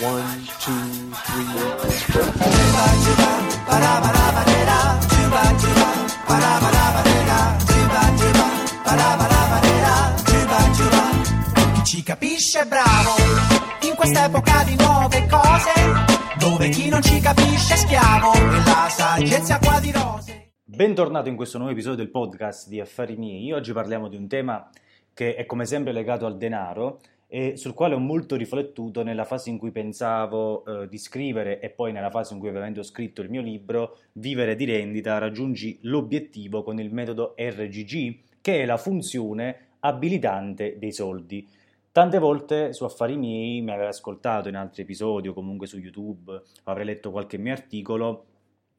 One, two, three. Ci capisce bravo in quest'epoca di nuove cose, dove chi non ci capisce è schiavo e la saggezza qua di rose. Bentornato in questo nuovo episodio del podcast di Affari miei. Oggi parliamo di un tema che è come sempre legato al denaro e sul quale ho molto riflettuto nella fase in cui pensavo eh, di scrivere e poi nella fase in cui ovviamente ho scritto il mio libro Vivere di rendita, raggiungi l'obiettivo con il metodo RGG, che è la funzione abilitante dei soldi. Tante volte su Affari miei mi avete ascoltato in altri episodi o comunque su YouTube, avrei letto qualche mio articolo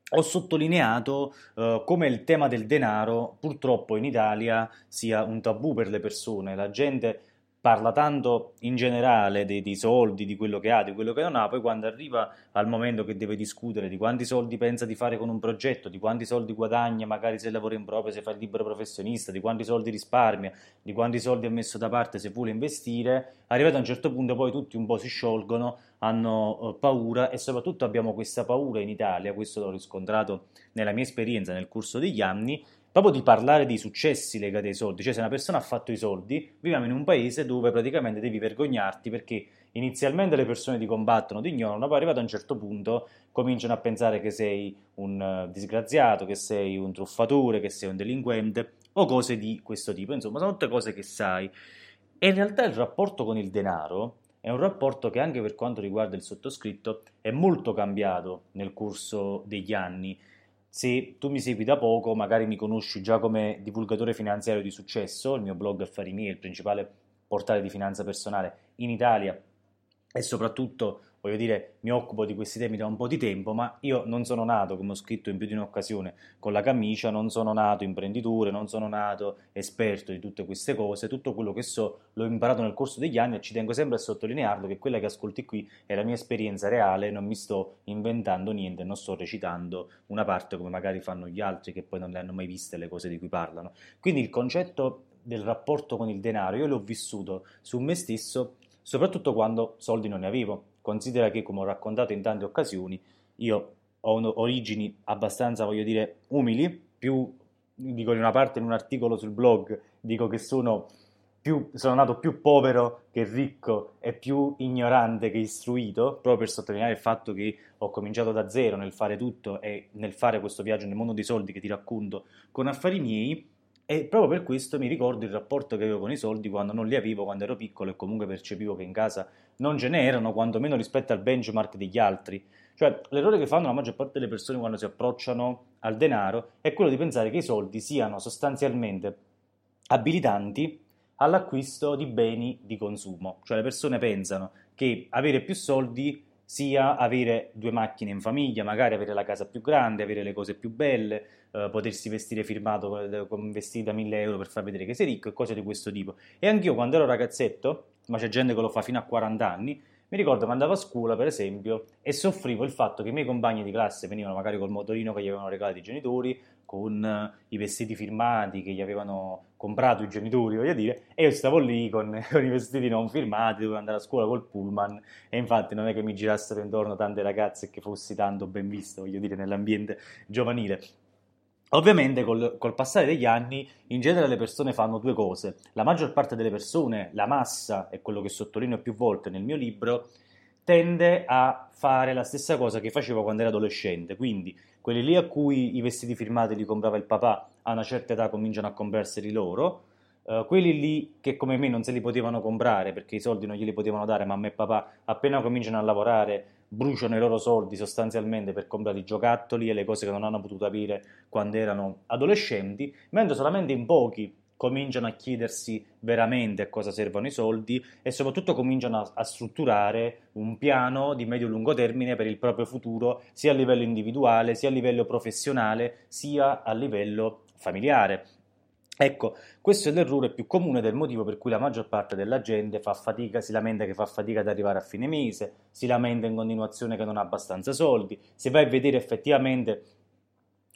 ho sottolineato eh, come il tema del denaro purtroppo in Italia sia un tabù per le persone. La gente parla tanto in generale dei, dei, soldi, di quello che ha, di quello che non ha, poi quando arriva al momento che deve discutere di quanti soldi pensa di fare con un progetto, di quanti soldi guadagna, magari se lavora in proprio, se fa il libero professionista, di quanti soldi risparmia, di quanti soldi ha messo da parte se vuole investire, arrivato a un certo punto poi tutti un po' si sciolgono, hanno uh, paura e soprattutto abbiamo questa paura in Italia, questo l'ho riscontrato nella mia esperienza nel corso degli anni, proprio di parlare dei successi legati ai soldi, cioè se una persona ha fatto i soldi, viviamo in un paese dove praticamente devi vergognarti perché inizialmente le persone ti combattono, ti ignorano, poi arrivato a un certo punto cominciano a pensare che sei un uh, disgraziato, che sei un truffatore, che sei un delinquente o cose di questo tipo, insomma sono tutte cose che sai. E in realtà il rapporto con il denaro è un rapporto che anche per quanto riguarda il sottoscritto è molto cambiato nel corso degli anni se tu mi segui da poco, magari mi conosci già come divulgatore finanziario di successo, il mio blog Affari miei è il principale portale di finanza personale in Italia e soprattutto, voglio dire, mi occupo di questi temi da un po' di tempo, ma io non sono nato, come ho scritto in più di un'occasione, con la camicia, non sono nato imprenditore, non sono nato esperto di tutte queste cose, tutto quello che so l'ho imparato nel corso degli anni e ci tengo sempre a sottolinearlo che quella che ascolti qui è la mia esperienza reale, non mi sto inventando niente, non sto recitando una parte come magari fanno gli altri che poi non le hanno mai viste le cose di cui parlano. Quindi il concetto del rapporto con il denaro io l'ho vissuto su me stesso soprattutto quando soldi non ne avevo. Considera che, come ho raccontato in tante occasioni, io ho origini abbastanza, voglio dire, umili, più, dico in una parte in un articolo sul blog, dico che sono, più, sono nato più povero che ricco e più ignorante che istruito, proprio per sottolineare il fatto che ho cominciato da zero nel fare tutto e nel fare questo viaggio nel mondo dei soldi che ti racconto con affari miei, e proprio per questo mi ricordo il rapporto che avevo con i soldi quando non li avevo, quando ero piccolo e comunque percepivo che in casa non ce n'erano, quantomeno rispetto al benchmark degli altri. Cioè, l'errore che fanno la maggior parte delle persone quando si approcciano al denaro è quello di pensare che i soldi siano sostanzialmente abilitanti all'acquisto di beni di consumo. Cioè, le persone pensano che avere più soldi sia avere due macchine in famiglia, magari avere la casa più grande, avere le cose più belle, eh, potersi vestire firmato eh, con vestiti da 1000 euro per far vedere che sei ricco e cose di questo tipo. E anch'io quando ero ragazzetto, ma c'è gente che lo fa fino a 40 anni, mi ricordo che andavo a scuola, per esempio, e soffrivo il fatto che i miei compagni di classe venivano magari col motorino che gli avevano regalato i genitori, con uh, i vestiti firmati che gli avevano comprato i genitori, voglio dire, e io stavo lì con, con, i vestiti non firmati, dovevo andare a scuola col pullman, e infatti non è che mi girassero intorno tante ragazze che fossi tanto ben visto, voglio dire, nell'ambiente giovanile. Ovviamente col, col, passare degli anni in genere le persone fanno due cose. La maggior parte delle persone, la massa, è quello che sottolineo più volte nel mio libro, tende a fare la stessa cosa che facevo quando era adolescente. Quindi quelli lì a cui i vestiti firmati li comprava il papà a una certa età cominciano a comprarseli loro. Uh, quelli lì che come me non se li potevano comprare perché i soldi non glieli potevano dare, mamma e papà appena cominciano a lavorare bruciano i loro soldi sostanzialmente per comprare i giocattoli e le cose che non hanno potuto avere quando erano adolescenti, mentre solamente in pochi cominciano a chiedersi veramente a cosa servono i soldi e soprattutto cominciano a, a strutturare un piano di medio-lungo termine per il proprio futuro, sia a livello individuale, sia a livello professionale, sia a livello familiare. Ecco, questo è l'errore più comune del motivo per cui la maggior parte della gente fa fatica, si lamenta che fa fatica ad arrivare a fine mese, si lamenta in continuazione che non ha abbastanza soldi. Se vai a vedere effettivamente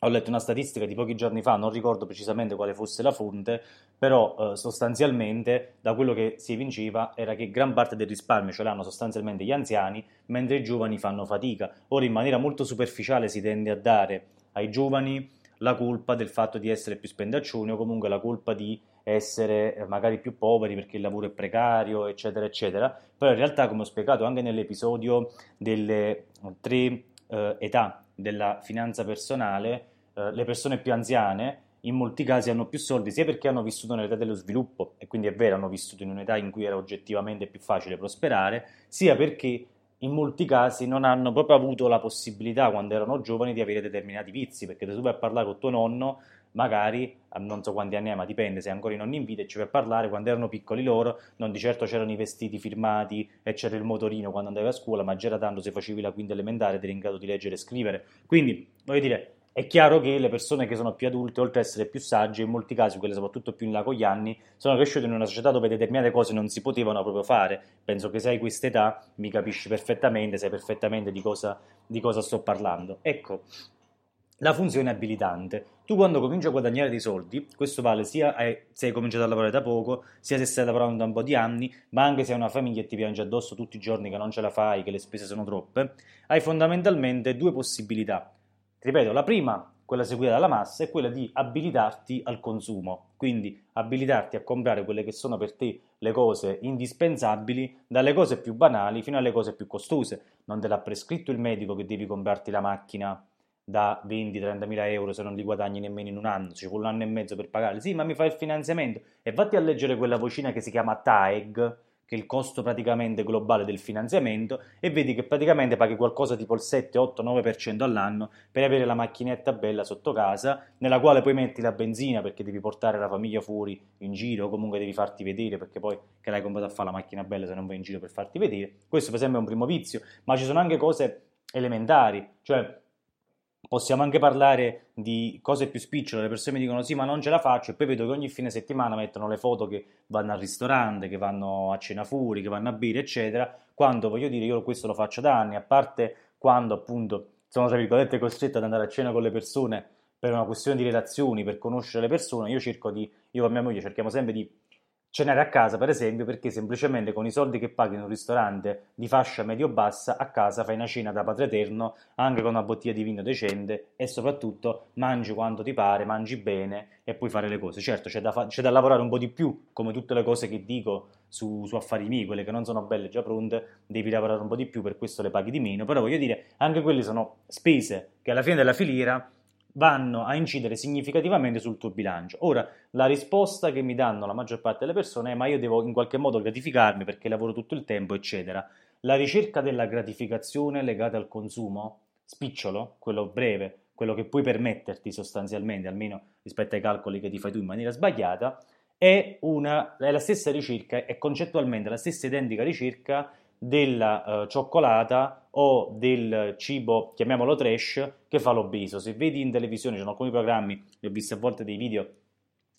ho letto una statistica di pochi giorni fa, non ricordo precisamente quale fosse la fonte, però eh, sostanzialmente da quello che si evinceva era che gran parte del risparmio ce l'hanno sostanzialmente gli anziani, mentre i giovani fanno fatica. Ora in maniera molto superficiale si tende a dare ai giovani la colpa del fatto di essere più spendaccioni o comunque la colpa di essere eh, magari più poveri perché il lavoro è precario, eccetera, eccetera. Però in realtà, come ho spiegato anche nell'episodio delle tre eh, età della finanza personale, eh, le persone più anziane in molti casi hanno più soldi sia perché hanno vissuto nell'età dello sviluppo e quindi è vero hanno vissuto in un'età in cui era oggettivamente più facile prosperare, sia perché in molti casi non hanno proprio avuto la possibilità quando erano giovani di avere determinati vizi, perché se tu vai a parlare con tuo nonno, magari non so quanti anni hai, ma dipende se ancora in vita e ci a parlare quando erano piccoli loro, non di certo c'erano i vestiti firmati e c'era il motorino quando andavi a scuola, ma già era tanto se facevi la quinta elementare ed eri in grado di leggere e scrivere. Quindi, voglio dire, è chiaro che le persone che sono più adulte, oltre ad essere più sagge, in molti casi, quelle soprattutto più in là con gli anni, sono cresciute in una società dove determinate cose non si potevano proprio fare. Penso che se hai questa età mi capisci perfettamente, sai perfettamente di cosa, di cosa sto parlando. Ecco, la funzione abilitante. Tu quando cominci a guadagnare dei soldi, questo vale sia se hai cominciato a lavorare da poco, sia se stai lavorando da un po' di anni, ma anche se hai una famiglia e ti piange addosso tutti i giorni che non ce la fai, che le spese sono troppe, hai fondamentalmente due possibilità Ripeto, la prima, quella seguita dalla massa, è quella di abilitarti al consumo, quindi abilitarti a comprare quelle che sono per te le cose indispensabili, dalle cose più banali fino alle cose più costose. Non te l'ha prescritto il medico che devi comprarti la macchina da 20-30 mila euro se non li guadagni nemmeno in un anno, ci vuole un anno e mezzo per pagarli. Sì, ma mi fai il finanziamento e vatti a leggere quella vocina che si chiama TAEG, che è il costo praticamente globale del finanziamento, e vedi che praticamente paghi qualcosa tipo il 7, 8, 9% all'anno per avere la macchinetta bella sotto casa, nella quale poi metti la benzina perché devi portare la famiglia fuori in giro, o comunque devi farti vedere perché poi che l'hai comprato a fare la macchina bella se non vai in giro per farti vedere. Questo per esempio è un primo vizio, ma ci sono anche cose elementari, cioè Possiamo anche parlare di cose più spicciole, le persone mi dicono sì ma non ce la faccio. E poi vedo che ogni fine settimana mettono le foto che vanno al ristorante, che vanno a cena fuori, che vanno a bere eccetera, quando voglio dire io questo lo faccio da anni, a parte quando appunto sono tra virgolette costretto ad andare a cena con le persone per una questione di relazioni, per conoscere le persone, io cerco di, io con mia moglie cerchiamo sempre di cenare a casa, per esempio, perché semplicemente con i soldi che paghi in un ristorante di fascia medio-bassa, a casa fai una cena da padre eterno, anche con una bottiglia di vino decente e soprattutto mangi quanto ti pare, mangi bene e puoi fare le cose. Certo, c'è da, fa- c'è da lavorare un po' di più, come tutte le cose che dico su, su affari miei, quelle che non sono belle già pronte, devi lavorare un po' di più, per questo le paghi di meno, però voglio dire, anche quelle sono spese che alla fine della filiera vanno a incidere significativamente sul tuo bilancio. Ora, la risposta che mi danno la maggior parte delle persone è ma io devo in qualche modo gratificarmi perché lavoro tutto il tempo, eccetera. La ricerca della gratificazione legata al consumo, spicciolo, quello breve, quello che puoi permetterti sostanzialmente, almeno rispetto ai calcoli che ti fai tu in maniera sbagliata, è, una, è la stessa ricerca, è concettualmente la stessa identica ricerca della uh, cioccolata o del cibo, chiamiamolo trash, che fa l'obeso. Se vedi in televisione, ci sono alcuni programmi, ho visto a volte dei video,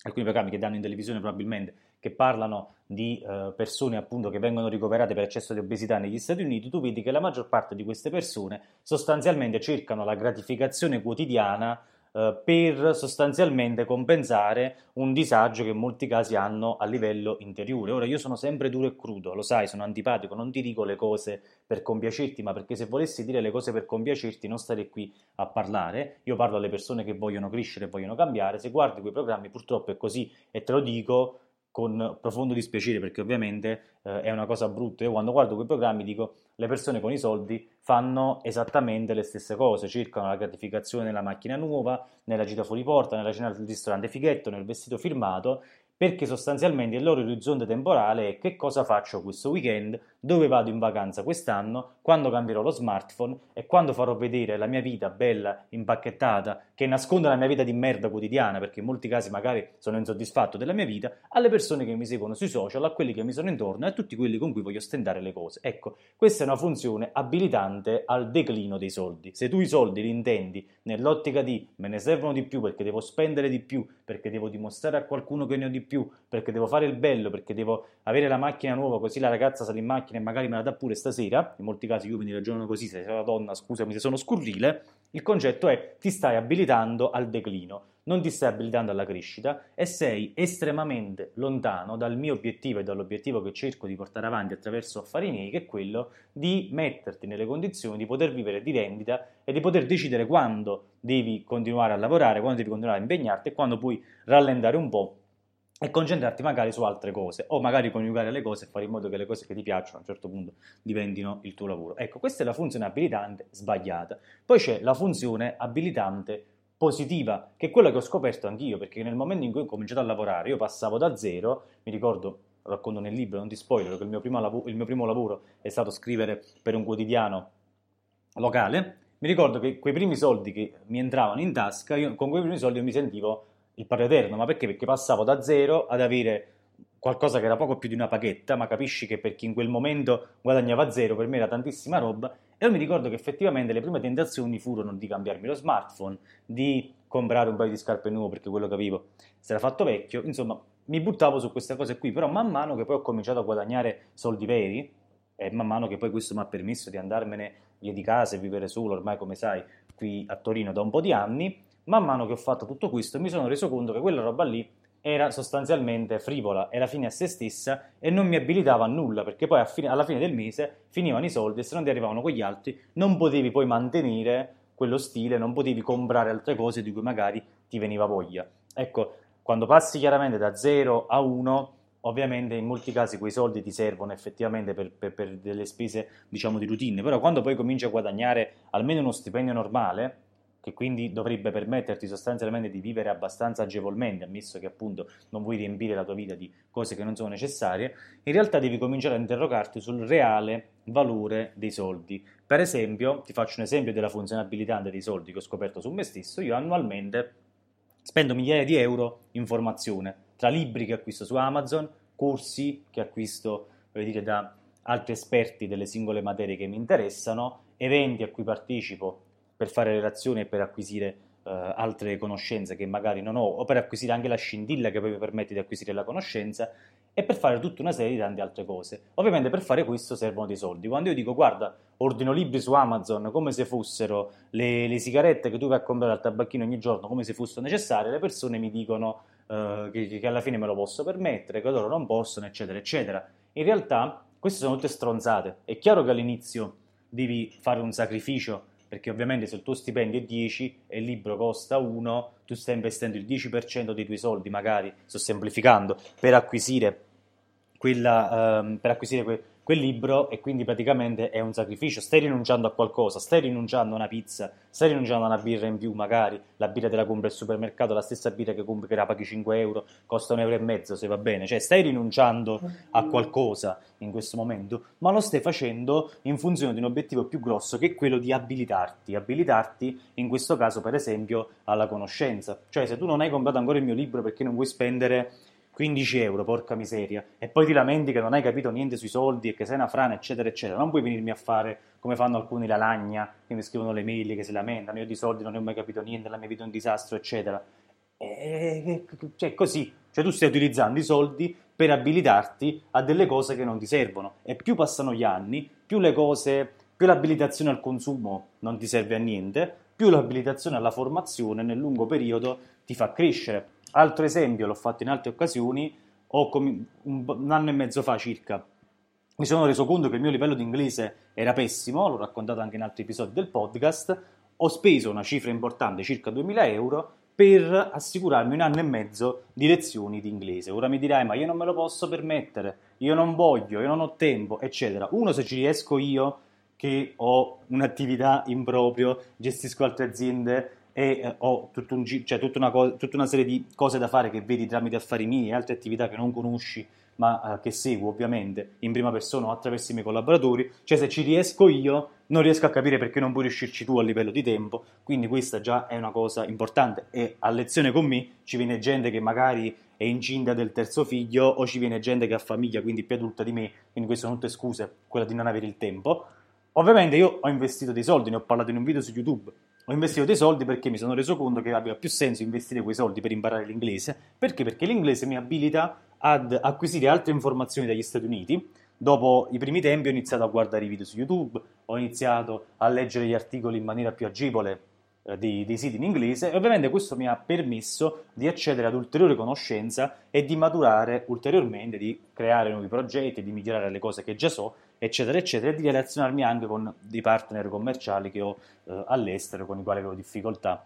alcuni programmi che danno in televisione probabilmente, che parlano di uh, persone appunto che vengono ricoverate per eccesso di obesità negli Stati Uniti, tu vedi che la maggior parte di queste persone sostanzialmente cercano la gratificazione quotidiana eh, per sostanzialmente compensare un disagio che in molti casi hanno a livello interiore. Ora io sono sempre duro e crudo, lo sai, sono antipatico, non ti dico le cose per compiacerti, ma perché se volessi dire le cose per compiacerti non starei qui a parlare. Io parlo alle persone che vogliono crescere vogliono cambiare. Se guardi quei programmi purtroppo è così e te lo dico con profondo dispiacere perché ovviamente eh, è una cosa brutta. Io quando guardo quei programmi dico le persone con i soldi fanno esattamente le stesse cose, cercano la gratificazione nella macchina nuova, nella gita fuori porta, nella cena del ristorante fighetto, nel vestito firmato perché sostanzialmente il loro orizzonte temporale è che cosa faccio questo weekend, dove vado in vacanza quest'anno, quando cambierò lo smartphone e quando farò vedere la mia vita bella, impacchettata, che nasconde la mia vita di merda quotidiana, perché in molti casi magari sono insoddisfatto della mia vita, alle persone che mi seguono sui social, a quelli che mi sono intorno e a tutti quelli con cui voglio stendere le cose. Ecco, questa è una funzione abilitante al declino dei soldi. Se tu i soldi li intendi nell'ottica di me ne servono di più perché devo spendere di più, perché devo dimostrare a qualcuno che ne ho di più, perché devo fare il bello, perché devo avere la macchina nuova così la ragazza sale in macchina e magari me la dà pure stasera, in molti casi io mi ragionano così, se sei una donna scusami se sono scurrile, il concetto è ti stai abilitando al declino non ti stai abilitando alla crescita e sei estremamente lontano dal mio obiettivo e dall'obiettivo che cerco di portare avanti attraverso affari miei, che è quello di metterti nelle condizioni di poter vivere di rendita e di poter decidere quando devi continuare a lavorare, quando devi continuare a impegnarti e quando puoi rallentare un po' e concentrarti magari su altre cose o magari coniugare le cose e fare in modo che le cose che ti piacciono a un certo punto diventino il tuo lavoro. Ecco, questa è la funzione abilitante sbagliata. Poi c'è la funzione abilitante positiva, che è quello che ho scoperto anch'io, perché nel momento in cui ho cominciato a lavorare, io passavo da zero, mi ricordo, racconto nel libro, non ti spoiler, che il mio, lavoro, il mio primo lavoro è stato scrivere per un quotidiano locale, mi ricordo che quei primi soldi che mi entravano in tasca, io, con quei primi soldi io mi sentivo il padre eterno, ma perché? Perché passavo da zero ad avere qualcosa che era poco più di una paghetta, ma capisci che per chi in quel momento guadagnava zero, per me era tantissima roba, e io mi ricordo che effettivamente le prime tentazioni furono di cambiarmi lo smartphone, di comprare un paio di scarpe nuove perché quello che avevo si era fatto vecchio, insomma mi buttavo su queste cose qui, però man mano che poi ho cominciato a guadagnare soldi veri e man mano che poi questo mi ha permesso di andarmene via di casa e vivere solo, ormai come sai, qui a Torino da un po' di anni, man mano che ho fatto tutto questo mi sono reso conto che quella roba lì era sostanzialmente frivola, era fine a se stessa e non mi abilitava a nulla perché poi fine, alla fine del mese finivano i soldi e se non ti arrivavano quegli altri non potevi poi mantenere quello stile, non potevi comprare altre cose di cui magari ti veniva voglia. Ecco, quando passi chiaramente da 0 a 1, ovviamente in molti casi quei soldi ti servono effettivamente per, per, per delle spese diciamo di routine, però quando poi cominci a guadagnare almeno uno stipendio normale, che quindi dovrebbe permetterti sostanzialmente di vivere abbastanza agevolmente, ammesso che appunto non vuoi riempire la tua vita di cose che non sono necessarie, in realtà devi cominciare a interrogarti sul reale valore dei soldi. Per esempio, ti faccio un esempio della funzionabilità dei soldi che ho scoperto su me stesso, io annualmente spendo migliaia di euro in formazione, tra libri che acquisto su Amazon, corsi che acquisto dire, da altri esperti delle singole materie che mi interessano, eventi a cui partecipo per fare relazioni e per acquisire uh, altre conoscenze che magari non ho, o per acquisire anche la scintilla che poi mi permette di acquisire la conoscenza, e per fare tutta una serie di tante altre cose. Ovviamente per fare questo servono dei soldi. Quando io dico guarda, ordino libri su Amazon come se fossero le, le sigarette che tu vai a comprare al tabacchino ogni giorno, come se fossero necessarie, le persone mi dicono uh, che, che alla fine me lo posso permettere, che loro non possono, eccetera, eccetera. In realtà queste sono tutte stronzate. È chiaro che all'inizio devi fare un sacrificio perché ovviamente se il tuo stipendio è 10 e il libro costa 1, tu stai investendo il 10% dei tuoi soldi, magari, sto semplificando, per acquisire, quella, um, per acquisire que- quel libro e quindi praticamente è un sacrificio, stai rinunciando a qualcosa, stai rinunciando a una pizza, stai rinunciando a una birra in più magari, la birra te la compri al supermercato, la stessa birra che compri che la paghi 5 euro, costa un euro e mezzo se va bene, cioè stai rinunciando a qualcosa in questo momento, ma lo stai facendo in funzione di un obiettivo più grosso che è quello di abilitarti, abilitarti in questo caso per esempio alla conoscenza, cioè se tu non hai comprato ancora il mio libro perché non vuoi spendere 15 euro, porca miseria, e poi ti lamenti che non hai capito niente sui soldi e che sei una frana, eccetera, eccetera. Non puoi venirmi a fare come fanno alcuni la lagna, che mi scrivono le mail, che si lamentano, io di soldi non ne ho mai capito niente, la mia vita è un disastro, eccetera. E, cioè, così, cioè tu stai utilizzando i soldi per abilitarti a delle cose che non ti servono. E più passano gli anni, più le cose, più l'abilitazione al consumo non ti serve a niente, più l'abilitazione alla formazione nel lungo periodo ti fa crescere Altro esempio, l'ho fatto in altre occasioni, com- un, anno e mezzo fa circa, mi sono reso conto che il mio livello di inglese era pessimo, l'ho raccontato anche in altri episodi del podcast, ho speso una cifra importante, circa 2000 euro, per assicurarmi un anno e mezzo di lezioni di inglese. Ora mi dirai, ma io non me lo posso permettere, io non voglio, io non ho tempo, eccetera. Uno, se ci riesco io, che ho un'attività in proprio, gestisco altre aziende, e eh, ho tutto un, cioè, tutta, una co- tutta una serie di cose da fare che vedi tramite affari miei e altre attività che non conosci ma eh, che seguo ovviamente in prima persona o attraverso i miei collaboratori, cioè se ci riesco io non riesco a capire perché non puoi riuscirci tu a livello di tempo, quindi questa già è una cosa importante. E a lezione con me ci viene gente che magari è incinta del terzo figlio o ci viene gente che ha famiglia, quindi più adulta di me, quindi queste sono tutte scuse, quella di non avere il tempo. Ovviamente io ho investito dei soldi, ne ho parlato in un video su YouTube, ho investito dei soldi perché mi sono reso conto che aveva più senso investire quei soldi per imparare l'inglese, perché? Perché l'inglese mi abilita ad acquisire altre informazioni dagli Stati Uniti. Dopo i primi tempi ho iniziato a guardare i video su YouTube, ho iniziato a leggere gli articoli in maniera più agevole eh, dei, dei, siti in inglese e ovviamente questo mi ha permesso di accedere ad ulteriore conoscenza e di maturare ulteriormente, di creare nuovi progetti, di migliorare le cose che già so, eccetera, eccetera, e di relazionarmi anche con dei partner commerciali che ho eh, all'estero con i quali avevo difficoltà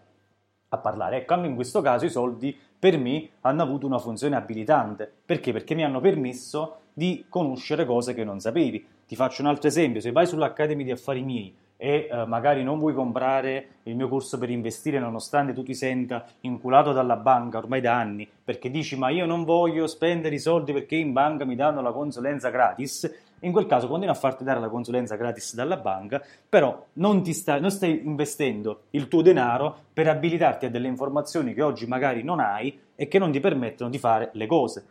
a parlare. Ecco, anche in questo caso i soldi per me hanno avuto una funzione abilitante. Perché? Perché mi hanno permesso di conoscere cose che non sapevi. Ti faccio un altro esempio, se vai sull'Academy di Affari Miei e eh, magari non vuoi comprare il mio corso per investire nonostante tu ti senta inculato dalla banca ormai da anni perché dici ma io non voglio spendere i soldi perché in banca mi danno la consulenza gratis in quel caso continua a farti dare la consulenza gratis dalla banca, però non, sta, non stai investendo il tuo denaro per abilitarti a delle informazioni che oggi magari non hai e che non ti permettono di fare le cose.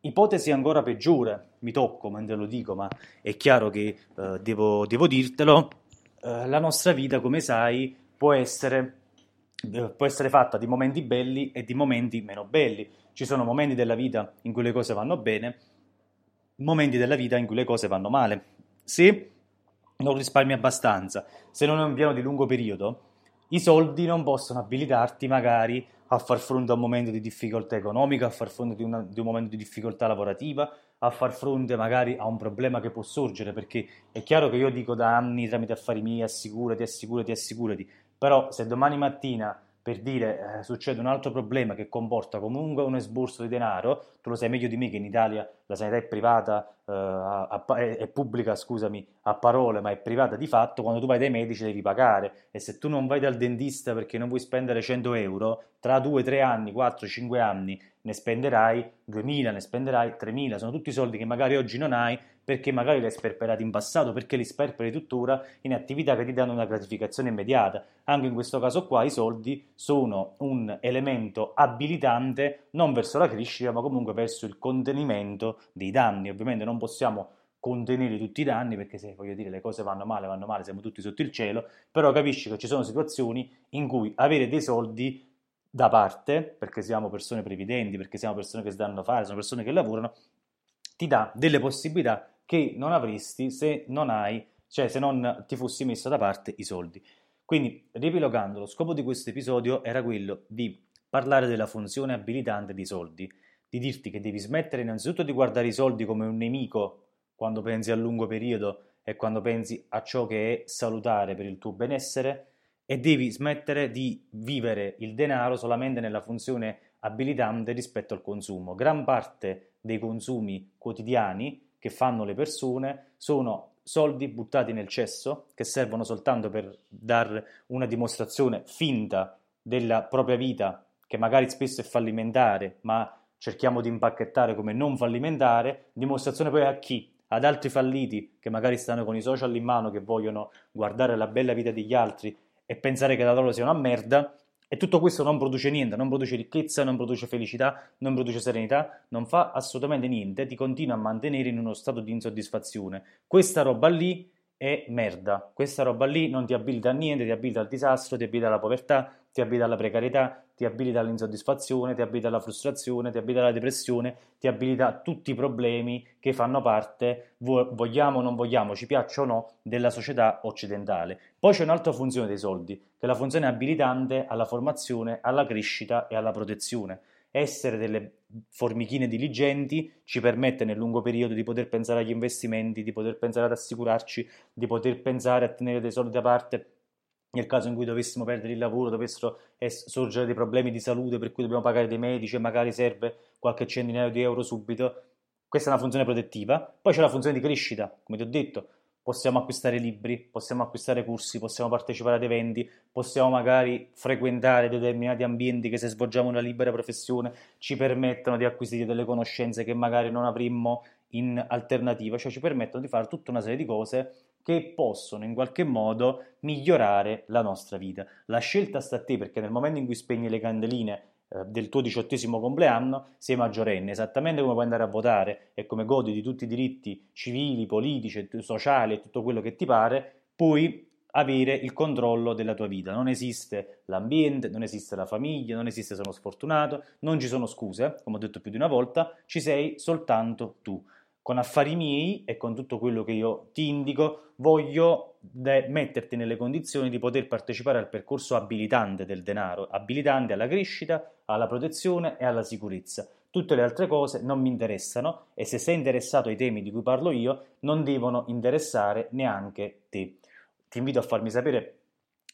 Ipotesi ancora peggiore, mi tocco mentre lo dico, ma è chiaro che eh, devo, devo, dirtelo, eh, la nostra vita, come sai, può essere, eh, può essere fatta di momenti belli e di momenti meno belli. Ci sono momenti della vita in cui le cose vanno bene momenti della vita in cui le cose vanno male. Se non risparmi abbastanza, se non hai un piano di lungo periodo, i soldi non possono abilitarti magari a far fronte a un momento di difficoltà economica, a far fronte di un momento di difficoltà lavorativa, a far fronte magari a un problema che può sorgere, perché è chiaro che io dico da anni tramite affari miei assicurati, assicurati, assicurati, però se domani mattina per dire eh, succede un altro problema che comporta comunque un esborso di denaro, tu lo sai meglio di me che in Italia la sanità è privata, eh, a, a, è, pubblica, scusami, a parole, ma è privata di fatto, quando tu vai dai medici devi pagare. E se tu non vai dal dentista perché non vuoi spendere 100 euro, tra 2, 3 anni, 4, 5 anni ne spenderai 2000, ne spenderai 3000, sono tutti soldi che magari oggi non hai perché magari li hai sperperati in passato, perché li sperperi tuttora in attività che ti danno una gratificazione immediata. Anche in questo caso qua i soldi sono un elemento abilitante non verso la crescita, ma comunque verso il contenimento dei danni. Ovviamente non possiamo contenere tutti i danni perché se voglio dire le cose vanno male, vanno male, siamo tutti sotto il cielo, però capisci che ci sono situazioni in cui avere dei soldi da parte, perché siamo persone previdenti, perché siamo persone che si danno fare, sono persone che lavorano, ti dà delle possibilità che non avresti se non hai, cioè se non ti fossi messo da parte i soldi. Quindi, riepilogando, lo scopo di questo episodio era quello di parlare della funzione abilitante dei soldi, di dirti che devi smettere innanzitutto di guardare i soldi come un nemico quando pensi a lungo periodo e quando pensi a ciò che è salutare per il tuo benessere e devi smettere di vivere il denaro solamente nella funzione abilitante rispetto al consumo. Gran parte dei consumi quotidiani che fanno le persone sono soldi buttati nel cesso che servono soltanto per dare una dimostrazione finta della propria vita, che magari spesso è fallimentare, ma cerchiamo di impacchettare come non fallimentare, dimostrazione poi a chi? Ad altri falliti che magari stanno con i social in mano, che vogliono guardare la bella vita degli altri e pensare che la loro sia una merda, e tutto questo non produce niente, non produce ricchezza, non produce felicità, non produce serenità, non fa assolutamente niente, ti continua a mantenere in uno stato di insoddisfazione. Questa roba lì è merda. Questa roba lì non ti abilita a niente, ti abilita al disastro, ti abilita alla povertà, ti abilita alla precarietà, ti abilita all'insoddisfazione, ti abilita alla frustrazione, ti abilita alla depressione, ti abilita a tutti i problemi che fanno parte, vogliamo o non vogliamo, ci piaccia o no, della società occidentale. Poi c'è un'altra funzione dei soldi, che è la funzione abilitante alla formazione, alla crescita e alla protezione. Essere delle formichine diligenti ci permette nel lungo periodo di poter pensare agli investimenti, di poter pensare ad assicurarci, di poter pensare a tenere dei soldi da parte nel caso in cui dovessimo perdere il lavoro, dovessero sorgere dei problemi di salute per cui dobbiamo pagare dei medici e magari serve qualche centinaio di euro subito, questa è una funzione protettiva. Poi c'è la funzione di crescita, come ti ho detto, possiamo acquistare libri, possiamo acquistare corsi, possiamo partecipare ad eventi, possiamo magari frequentare determinati ambienti che se svolgiamo una libera professione ci permettono di acquisire delle conoscenze che magari non avremmo in alternativa, cioè ci permettono di fare tutta una serie di cose che possono in qualche modo migliorare la nostra vita. La scelta sta a te perché nel momento in cui spegni le candeline eh, del tuo diciottesimo compleanno sei maggiorenne, esattamente come puoi andare a votare e come godi di tutti i diritti civili, politici, sociali e tutto quello che ti pare, puoi avere il controllo della tua vita. Non esiste l'ambiente, non esiste la famiglia, non esiste sono sfortunato, non ci sono scuse, come ho detto più di una volta, ci sei soltanto tu con affari miei e con tutto quello che io ti indico, voglio metterti nelle condizioni di poter partecipare al percorso abilitante del denaro, abilitante alla crescita, alla protezione e alla sicurezza. Tutte le altre cose non mi interessano e se sei interessato ai temi di cui parlo io, non devono interessare neanche te. Ti invito a farmi sapere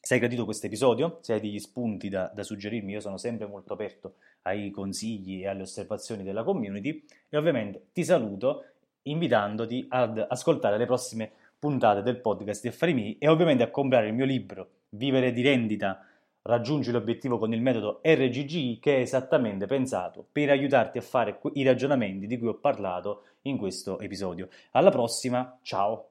se hai gradito questo episodio, se hai degli spunti da, da, suggerirmi, io sono sempre molto aperto ai consigli e alle osservazioni della community e ovviamente ti saluto invitandoti ad ascoltare le prossime puntate del podcast di Affari Miei e ovviamente a comprare il mio libro Vivere di rendita, raggiungi l'obiettivo con il metodo RGGI che è esattamente pensato per aiutarti a fare i ragionamenti di cui ho parlato in questo episodio. Alla prossima, ciao!